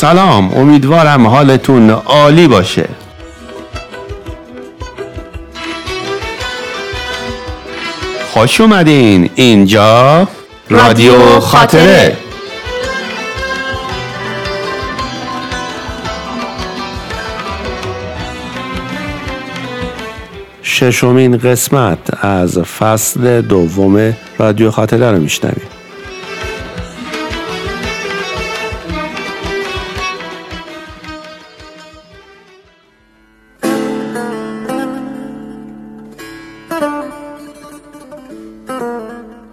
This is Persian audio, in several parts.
سلام امیدوارم حالتون عالی باشه. خوش اومدین اینجا رادیو خاطره. ششمین قسمت از فصل دوم رادیو خاطره رو میشنویم.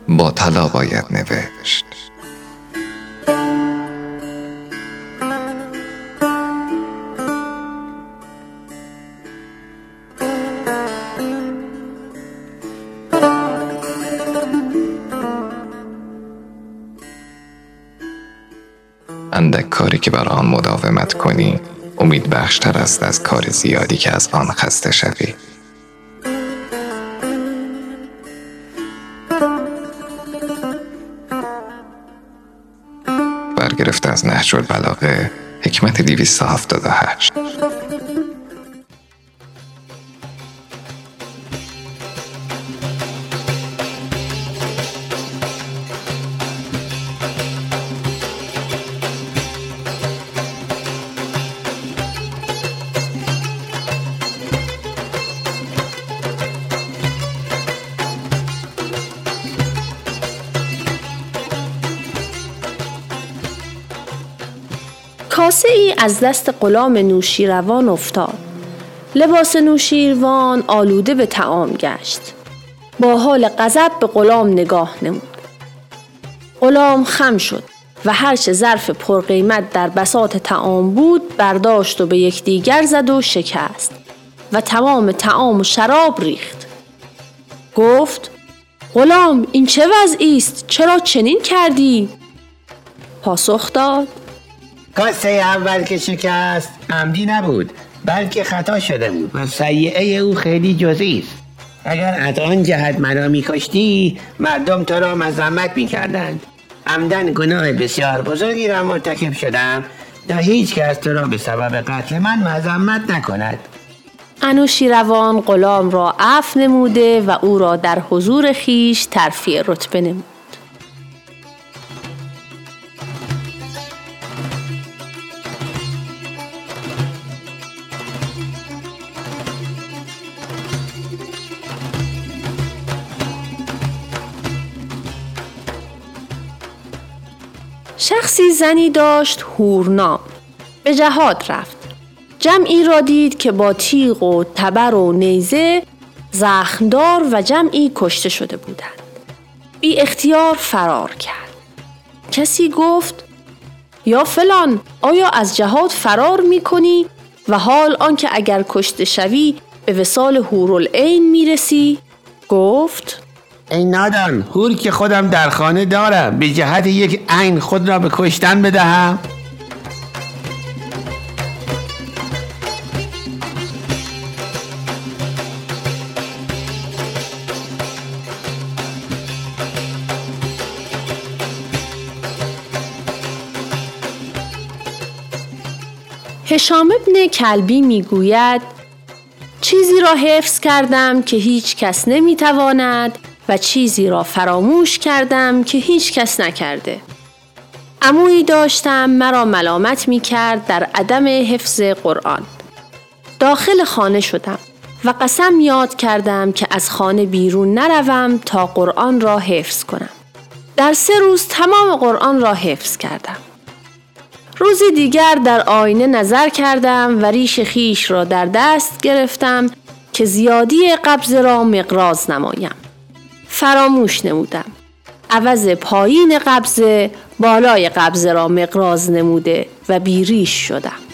با طلا باید نوشت. اندک کاری که بر آن مداومت کنی امید بخشتر است از کار زیادی که از آن خسته شوی. از نهج البلاغه حکمت 278 کاسه ای از دست غلام نوشیروان افتاد. لباس نوشیروان آلوده به تعام گشت. با حال غضب به غلام نگاه نمود. غلام خم شد و هرچه ظرف پرقیمت در بساط تعام بود برداشت و به یکدیگر زد و شکست و تمام تعام و شراب ریخت. گفت غلام این چه وضعی است چرا چنین کردی؟ پاسخ داد کاسه اول که شکست عمدی نبود بلکه خطا شده بود و سیعه او خیلی جزئی است. اگر از آن جهت مرا میکشتی مردم تو را مذمت می‌کردند. عمدن گناه بسیار بزرگی را مرتکب شدم تا هیچ کس تو را به سبب قتل من مذمت نکند. انوشیروان غلام را عفو نموده و او را در حضور خیش ترفیع رتبه نمود. زنی داشت هورنام به جهاد رفت. جمعی را دید که با تیغ و تبر و نیزه زخمدار و جمعی کشته شده بودند. بی اختیار فرار کرد. کسی گفت یا فلان آیا از جهاد فرار می کنی و حال آنکه اگر کشته شوی به وسال هورالعین می رسی؟ گفت ای نادان هور که خودم در خانه دارم. به جهت یک عین خود را به کشتن بدهم. هشام ابن کلبی می‌گوید چیزی را حفظ کردم که هیچ کس نمی‌تواند و چیزی را فراموش کردم که هیچ کس نکرده. عمویی داشتم مرا ملامت می کرد در عدم حفظ قرآن. داخل خانه شدم و قسم یاد کردم که از خانه بیرون نروم تا قرآن را حفظ کنم. در سه روز تمام قرآن را حفظ کردم. روزی دیگر در آینه نظر کردم و ریش خیش را در دست گرفتم که زیادی قبض را مقراز نمایم. فراموش نمودم. عوض پایین قبضه بالای قبضه را مقراز نموده و بیریش شدم.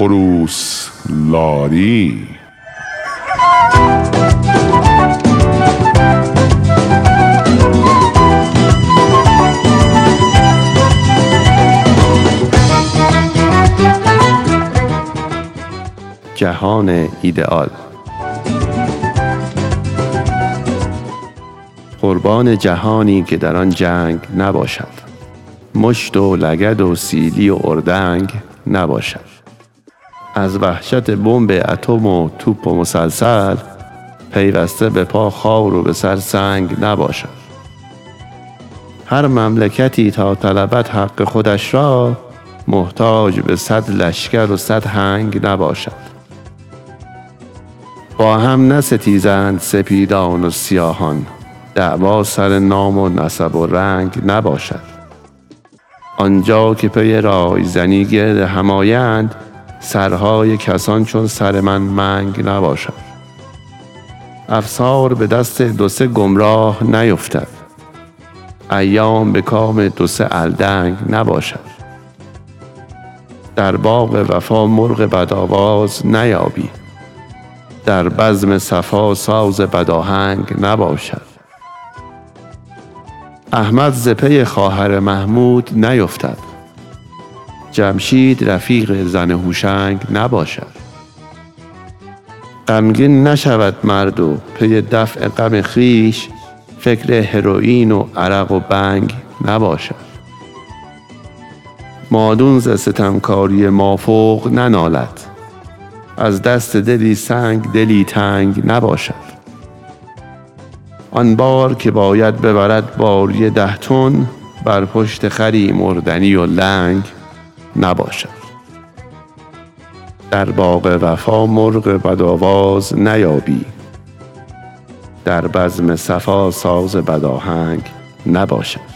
خروس لاری. جهان ایدئال. قربان جهانی که در آن جنگ نباشد. مشت و لگد و سیلی و اردنگ نباشد. از وحشت بمب اتم و توپ و مسلسل پیوسته به پا خاور و به سر سنگ نباشد. هر مملکتی تا طلبت حق خودش را محتاج به صد لشکر و صد هنگ نباشد. با هم نستیزند سپیدان و سیاهان دعوا سر نام و نسب و رنگ نباشد. آنجا که پی رای زنی گرد همایند سرهای کسان چون سر من منگ نباشد. افسار به دست دو سه گمراه نیفتد. ایام به کام دو سه الدنگ نباشد. در باغ وفا مرغ بدآواز نیابی. در بزم صفا ساز بداهنگ نباشد. احمد زپه خواهر محمود نیفتد. جمشید رفیق زن هوشنگ نباشد. غمگین نشود مرد و پی دفع غم خیش فکر هروئین و عرق و بنگ نباشد. مادون ز ستمکاری مافوق ننالد. از دست دلی سنگ دلی تنگ نباشد. آن بار که باید ببرد باری ده تن بر پشت خری مردنی و لنگ نباشد. در باغ وفا مرغ بدآواز نیابی. در بزم صفا ساز بداهنگ نباشد.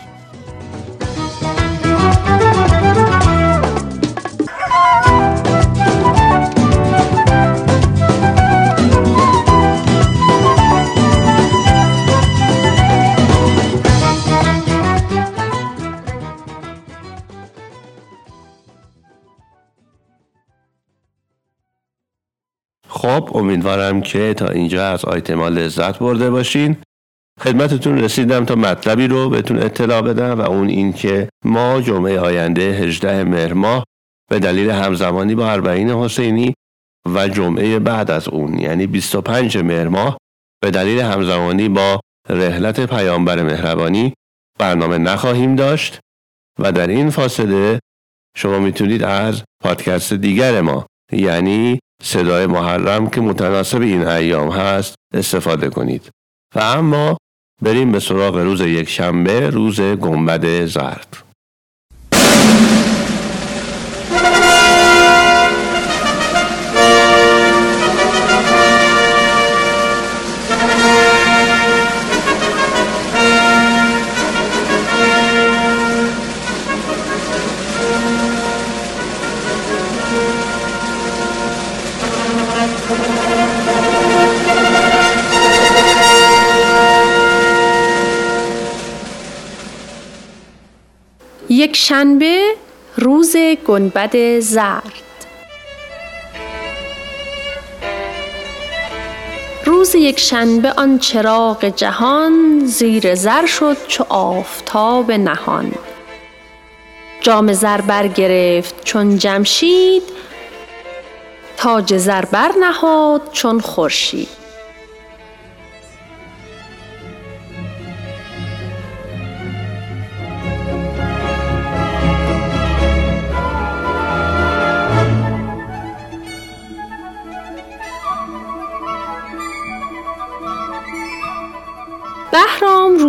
خب امیدوارم که تا اینجا از آیتما لذت برده باشین. خدمتتون رسیدم تا مطلبی رو بهتون اطلاع بدم و اون این که ما جمعه آینده 18 مهر ماه به دلیل همزمانی با اربعین حسینی و جمعه بعد از اون یعنی 25 مهر ماه به دلیل همزمانی با رحلت پیامبر مهربانی برنامه نخواهیم داشت و در این فاصله شما می‌تونید از پادکست دیگر ما یعنی صدای محرم که متناسب این ایام هست استفاده کنید. و اما بریم به سراغ روز یک شنبه روز گنبد زرد. یک شنبه روز گنبد زرد. روز یک شنبه آن چراغ جهان زیر زر شد چو آفتاب نهان. جام زر برگرفت چون جمشید تاج زر برنهاد چون خورشید.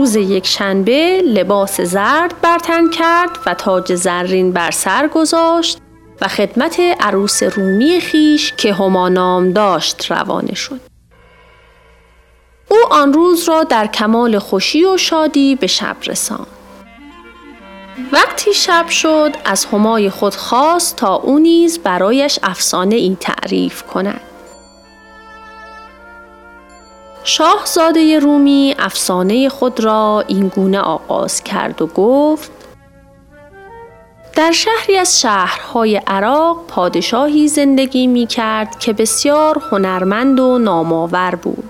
روز یک شنبه لباس زرد برتن کرد و تاج زرین بر سر گذاشت و خدمت عروس رومی خیش که هما نام داشت روانه شد. او آن روز را در کمال خوشی و شادی به شب رساند. وقتی شب شد از همای خود خواست تا او نیز برایش افسانه ای تعریف کند. شاهزاده رومی افسانه خود را این گونه آغاز کرد و گفت در شهری از شهرهای عراق پادشاهی زندگی می کرد که بسیار هنرمند و نامآور بود.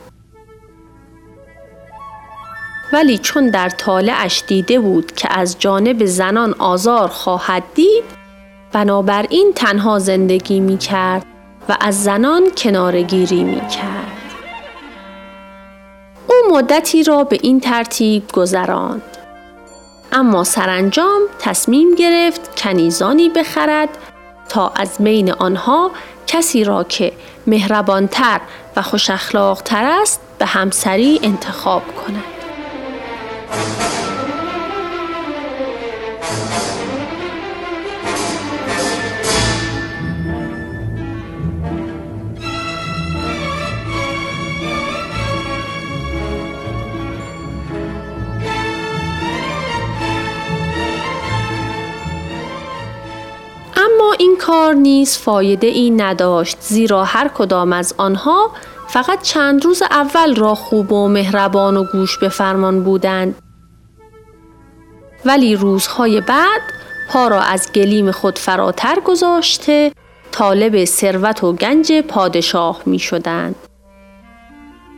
ولی چون در طالعش دیده بود که از جانب زنان آزار خواهد دید بنابراین تنها زندگی می کرد و از زنان کنارگیری می کرد. او مدتی را به این ترتیب گذراند. اما سرانجام تصمیم گرفت کنیزانی بخرد تا از بین آنها کسی را که مهربانتر و خوش تر است به همسری انتخاب کند. کار نیز فایده ای نداشت زیرا هر کدام از آنها فقط چند روز اول را خوب و مهربان و گوش به فرمان بودند ولی روزهای بعد پا را از گلیم خود فراتر گذاشته طالب ثروت و گنج پادشاه می شدند.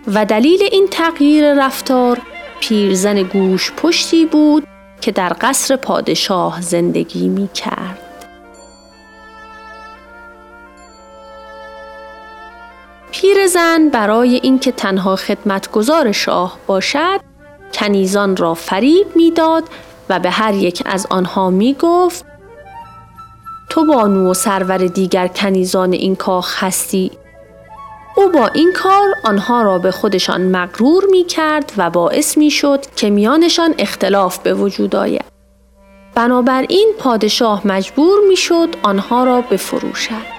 و دلیل این تغییر رفتار پیرزن گوش پشتی بود که در قصر پادشاه زندگی می کرد. پیرزن برای اینکه تنها خدمتگزار شاه باشد کنیزان را فریب می‌داد و به هر یک از آنها می گفت تو بانو و سرور دیگر کنیزان این کاخ هستی او با این کار آنها را به خودشان مغرور می کرد و باعث می شد که میانشان اختلاف به وجود آید. بنابراین پادشاه مجبور می شد آنها را بفروشد.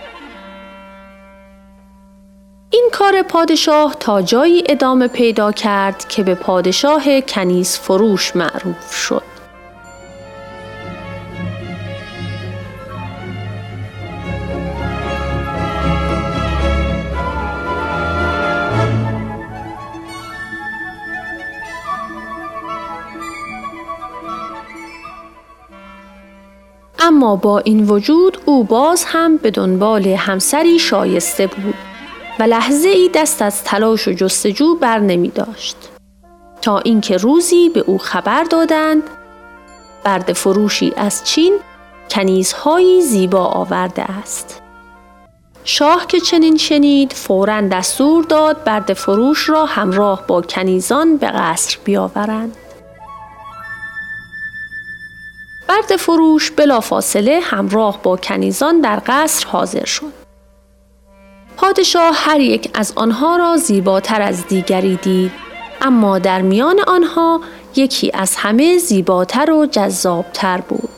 این کار پادشاه تا جایی ادامه پیدا کرد که به پادشاه کنیز فروش معروف شد. اما با این وجود او باز هم به دنبال همسری شایسته بود و لحظه ای دست از تلاش و جستجو بر نمی داشت. تا اینکه روزی به او خبر دادند برد فروشی از چین کنیزهایی زیبا آورده است. شاه که چنین شنید فورا دستور داد برد فروش را همراه با کنیزان به قصر بیاورند. برد فروش بلافاصله همراه با کنیزان در قصر حاضر شد. پادشاه هر یک از آنها را زیباتر از دیگری دید اما در میان آنها یکی از همه زیباتر و جذابتر بود.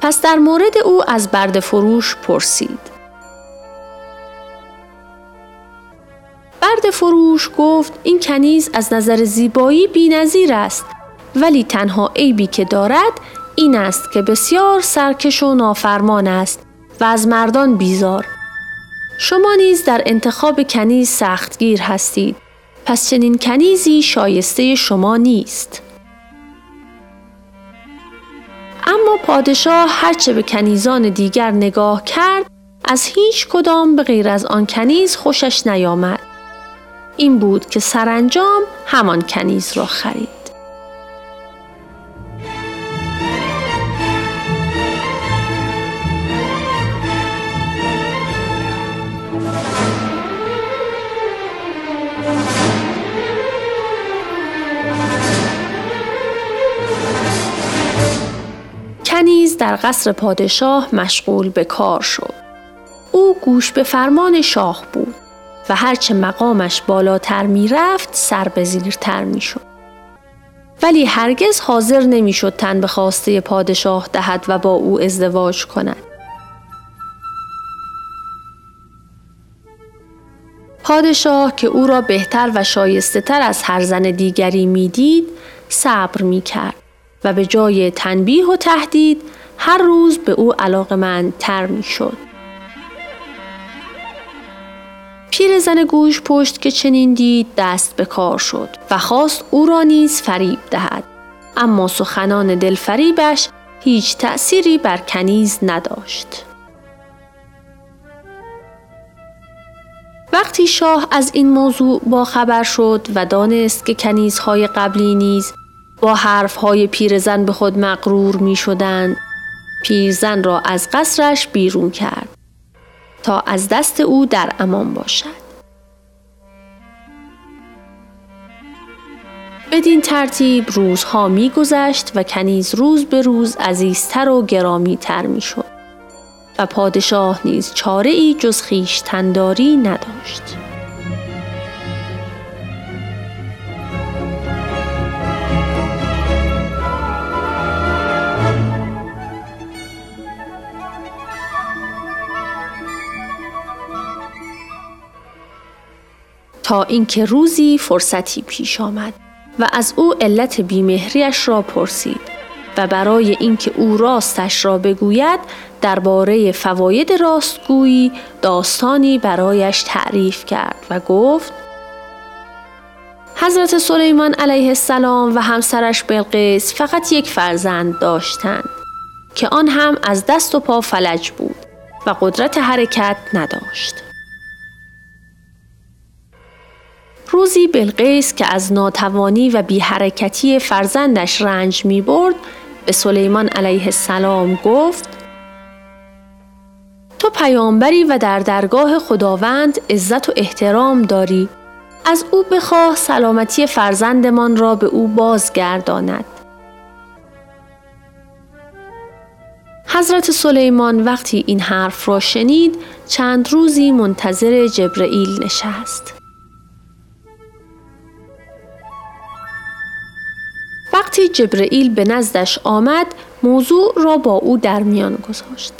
پس در مورد او از برد فروش پرسید. برد فروش گفت این کنیز از نظر زیبایی بی نظیر است ولی تنها عیبی که دارد این است که بسیار سرکش و نافرمان است و از مردان بیزار شما نیز در انتخاب کنیز سختگیر هستید. پس چنین کنیزی شایسته شما نیست. اما پادشاه هرچه به کنیزان دیگر نگاه کرد از هیچ کدام به غیر از آن کنیز خوشش نیامد. این بود که سرانجام همان کنیز را خرید. در قصر پادشاه مشغول به کار شد. او گوش به فرمان شاه بود و هرچه مقامش بالاتر می رفت سر به زیرتر می شد. ولی هرگز حاضر نمی شد تن به خواسته پادشاه دهد و با او ازدواج کند. پادشاه که او را بهتر و شایسته تر از هر زن دیگری می‌دید صبر می کرد و به جای تنبیه و تهدید هر روز به او من تر می شد. زن گوش پشت که چنین دید دست به کار شد و خواست او را نیز فریب دهد اما سخنان دلفریبش هیچ تأثیری بر کنیز نداشت. وقتی شاه از این موضوع با خبر شد و دانست که کنیزهای قبلی نیز با حرفهای پیرزن به خود مغرور می شدند پیرزن را از قصرش بیرون کرد تا از دست او در امان باشد. بدین ترتیب روزها میگذشت و کنیز روز به روز عزیزتر و گرامی تر می شد و پادشاه نیز چاره ای جز تنداری نداشت. تا اینکه روزی فرصتی پیش آمد و از او علت بیمهریش را پرسید و برای اینکه او راستش را بگوید درباره فواید راستگویی داستانی برایش تعریف کرد و گفت حضرت سلیمان علیه السلام و همسرش بلقیس فقط یک فرزند داشتند که آن هم از دست و پا فلج بود و قدرت حرکت نداشت. روزی بلقیس که از ناتوانی و بیحرکتی فرزندش رنج می برد به سلیمان علیه السلام گفت تو پیامبری و در درگاه خداوند عزت و احترام داری. از او بخواه سلامتی فرزندمان را به او بازگرداند. حضرت سلیمان وقتی این حرف را شنید چند روزی منتظر جبرئیل نشست. وقتی جبرئیل به نزدش آمد موضوع را با او در میان گذاشت.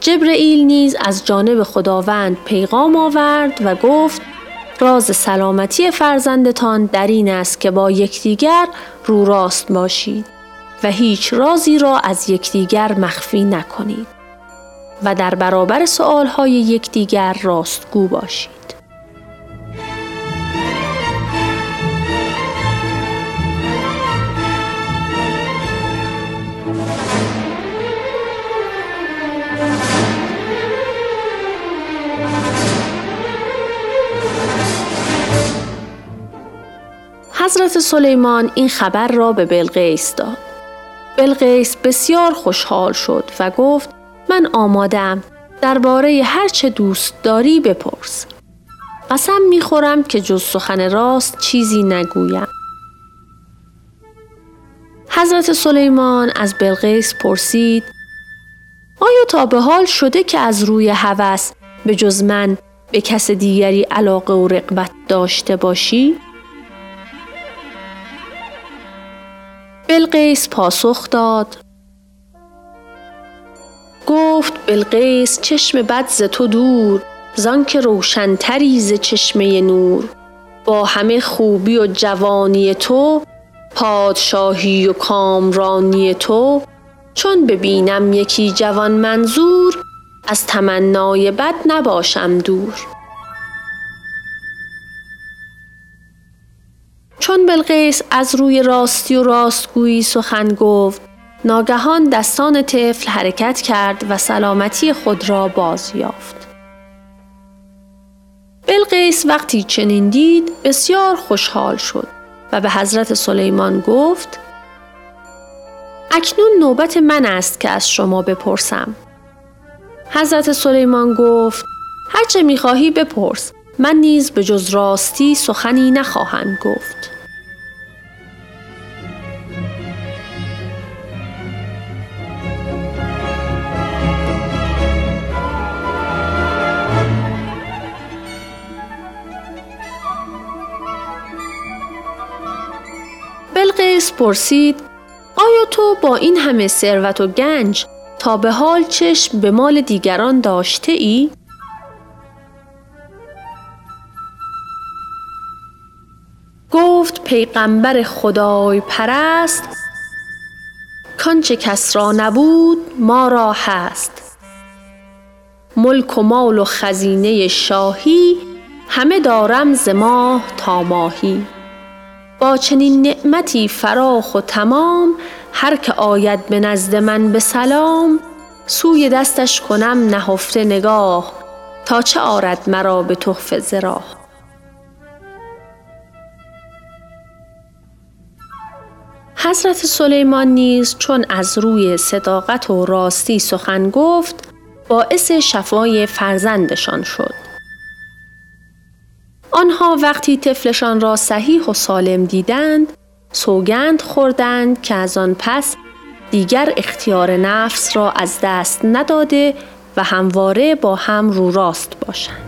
جبرئیل نیز از جانب خداوند پیغام آورد و گفت راز سلامتی فرزندتان در این است که با یکدیگر رو راست باشید و هیچ رازی را از یکدیگر مخفی نکنید و در برابر سؤالهای یکدیگر راستگو باشید. حضرت سلیمان این خبر را به بلقیس داد. بلقیس بسیار خوشحال شد و گفت من آمادم درباره هر چه دوست داری بپرس. قسم می‌خورم که جز سخن راست چیزی نگویم. حضرت سلیمان از بلقیس پرسید آیا تا به حال شده که از روی هوس به جز من به کس دیگری علاقه و رقبت داشته باشی؟ بلقیس پاسخ داد. گفت بلقیس چشم بد ز تو دور زان که روشنتری ز چشمه نور. با همه خوبی و جوانی تو پادشاهی و کامرانی تو. چون ببینم یکی جوان منظور از تمنای بد نباشم دور. چون بلقیس از روی راستی و راستگویی سخن گفت ناگهان دستان طفل حرکت کرد و سلامتی خود را باز یافت. بلقیس وقتی چنین دید بسیار خوشحال شد و به حضرت سلیمان گفت اکنون نوبت من است که از شما بپرسم. حضرت سلیمان گفت هرچه می‌خواهی بپرس من نیز به جز راستی سخنی نخواهم گفت. بلقیس پرسید آیا تو با این همه ثروت و گنج تا به حال چشم به مال دیگران داشته ای؟ گفت پیغمبر خدای پرست کانچه کس را نبود ما را هست ملک و مال و خزینه شاهی همه دارم ز ماه تا ماهی. با چنین نعمتی فراخ و تمام هر که آید به نزد من به سلام سوی دستش کنم نهفته نگاه تا چه آرد مرا به تحفه زراه حضرت سلیمان نیز چون از روی صداقت و راستی سخن گفت باعث شفای فرزندشان شد. آنها وقتی طفلشان را صحیح و سالم دیدند سوگند خوردند که از آن پس دیگر اختیار نفس را از دست نداده و همواره با هم رو راست باشند.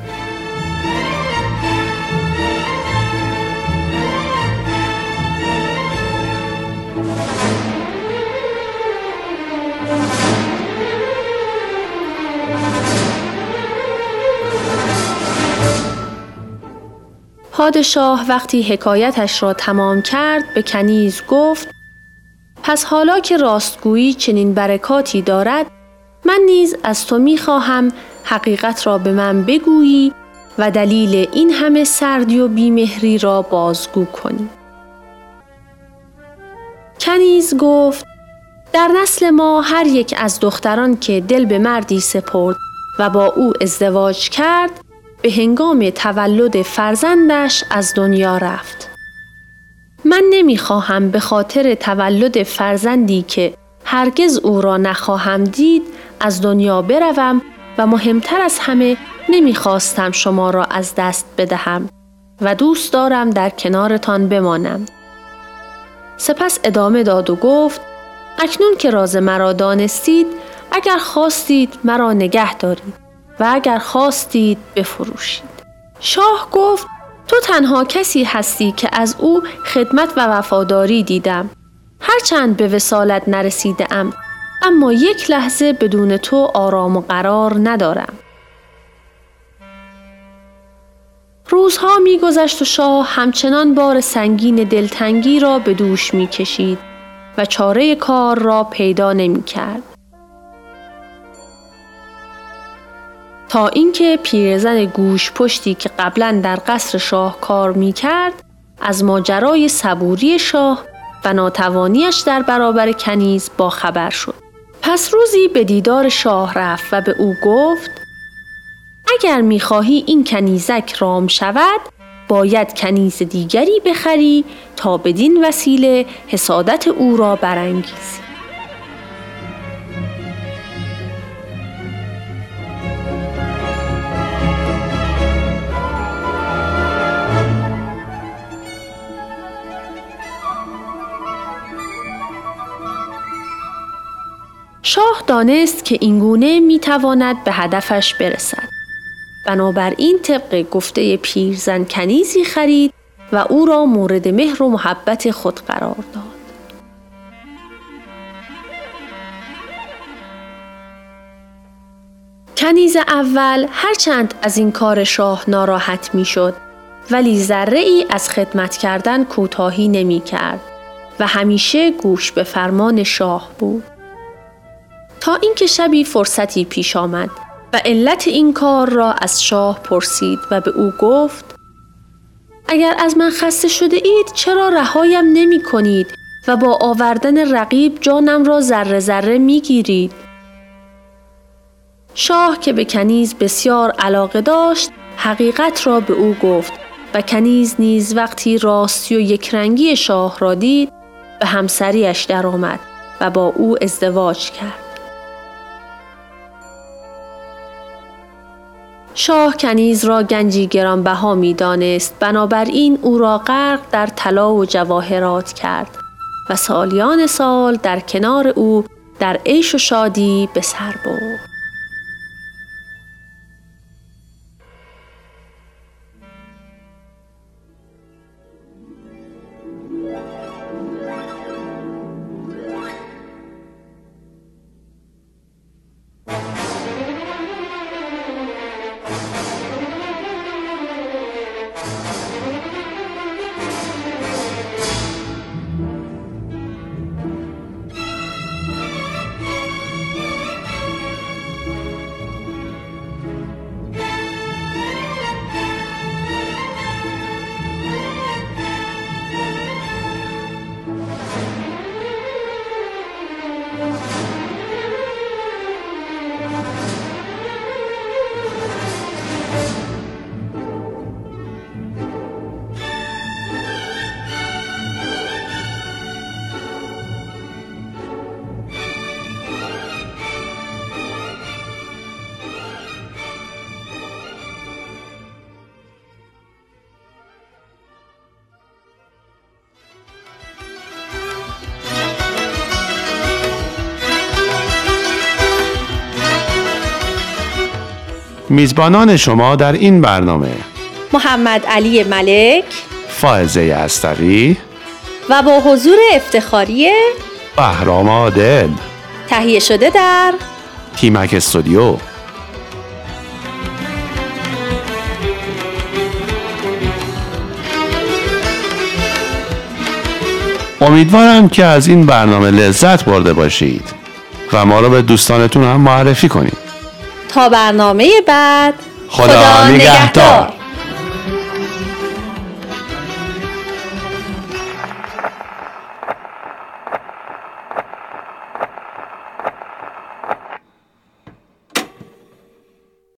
پادشاه وقتی حکایتش را تمام کرد به کنیز گفت پس حالا که راستگویی چنین برکاتی دارد من نیز از تو می خواهم حقیقت را به من بگویی و دلیل این همه سردی و بیمهری را بازگو کنی. کنیز گفت در نسل ما هر یک از دختران که دل به مردی سپرد و با او ازدواج کرد به هنگام تولد فرزندش از دنیا رفت. من نمی‌خواهم به خاطر تولد فرزندی که هرگز او را نخواهم دید از دنیا بروم و مهمتر از همه نمی‌خواستم شما را از دست بدهم و دوست دارم در کنارتان بمانم. سپس ادامه داد و گفت اکنون که راز مرا دانستید اگر خواستید مرا نگه دارید و اگر خواستید بفروشید. شاه گفت تو تنها کسی هستی که از او خدمت و وفاداری دیدم. هرچند به وسالت نرسیده ام اما یک لحظه بدون تو آرام و قرار ندارم. روزها میگذشت و شاه همچنان بار سنگین دلتنگی را به دوش می کشید و چاره کار را پیدا نمی کرد. تا اینکه پیرزن گوش پشتی که قبلا در قصر شاه کار می کرد از ماجرای صبوری شاه و ناتوانیش در برابر کنیز با خبر شد. پس روزی به دیدار شاه رفت و به او گفت اگر می‌خواهی این کنیزک رام شود باید کنیز دیگری بخری تا بدین وسیله حسادت او را برانگیزی. شاه دانست که اینگونه می تواند به هدفش برسد. بنابراین طبق گفته پیرزن کنیزی خرید و او را مورد مهر و محبت خود قرار داد. کنیز اول هرچند از این کار شاه ناراحت می شد ولی ذره ای از خدمت کردن کوتاهی نمی کرد و همیشه گوش به فرمان شاه بود. تا اینکه شبی فرصتی پیش آمد و علت این کار را از شاه پرسید و به او گفت اگر از من خسته شده اید چرا رهایم نمی کنید و با آوردن رقیب جانم را ذره ذره می گیرید؟ شاه که به کنیز بسیار علاقه داشت حقیقت را به او گفت و کنیز نیز وقتی راستی و یکرنگی شاه را دید به همسریش درآمد و با او ازدواج کرد. شاه کنیز را گنجی گرانبها می دانست بنابراین او را غرق در طلا و جواهرات کرد و سالیان سال در کنار او در عیش و شادی به سر برد. میزبانان شما در این برنامه. محمد علی ملک فائزه استقی و با حضور افتخاری بهرام عادل. تهیه شده در تیمک استودیو. امیدوارم که از این برنامه لذت برده باشید و ما رو به دوستانتون هم معرفی کنید. تا برنامه بعد خدا نگهدار.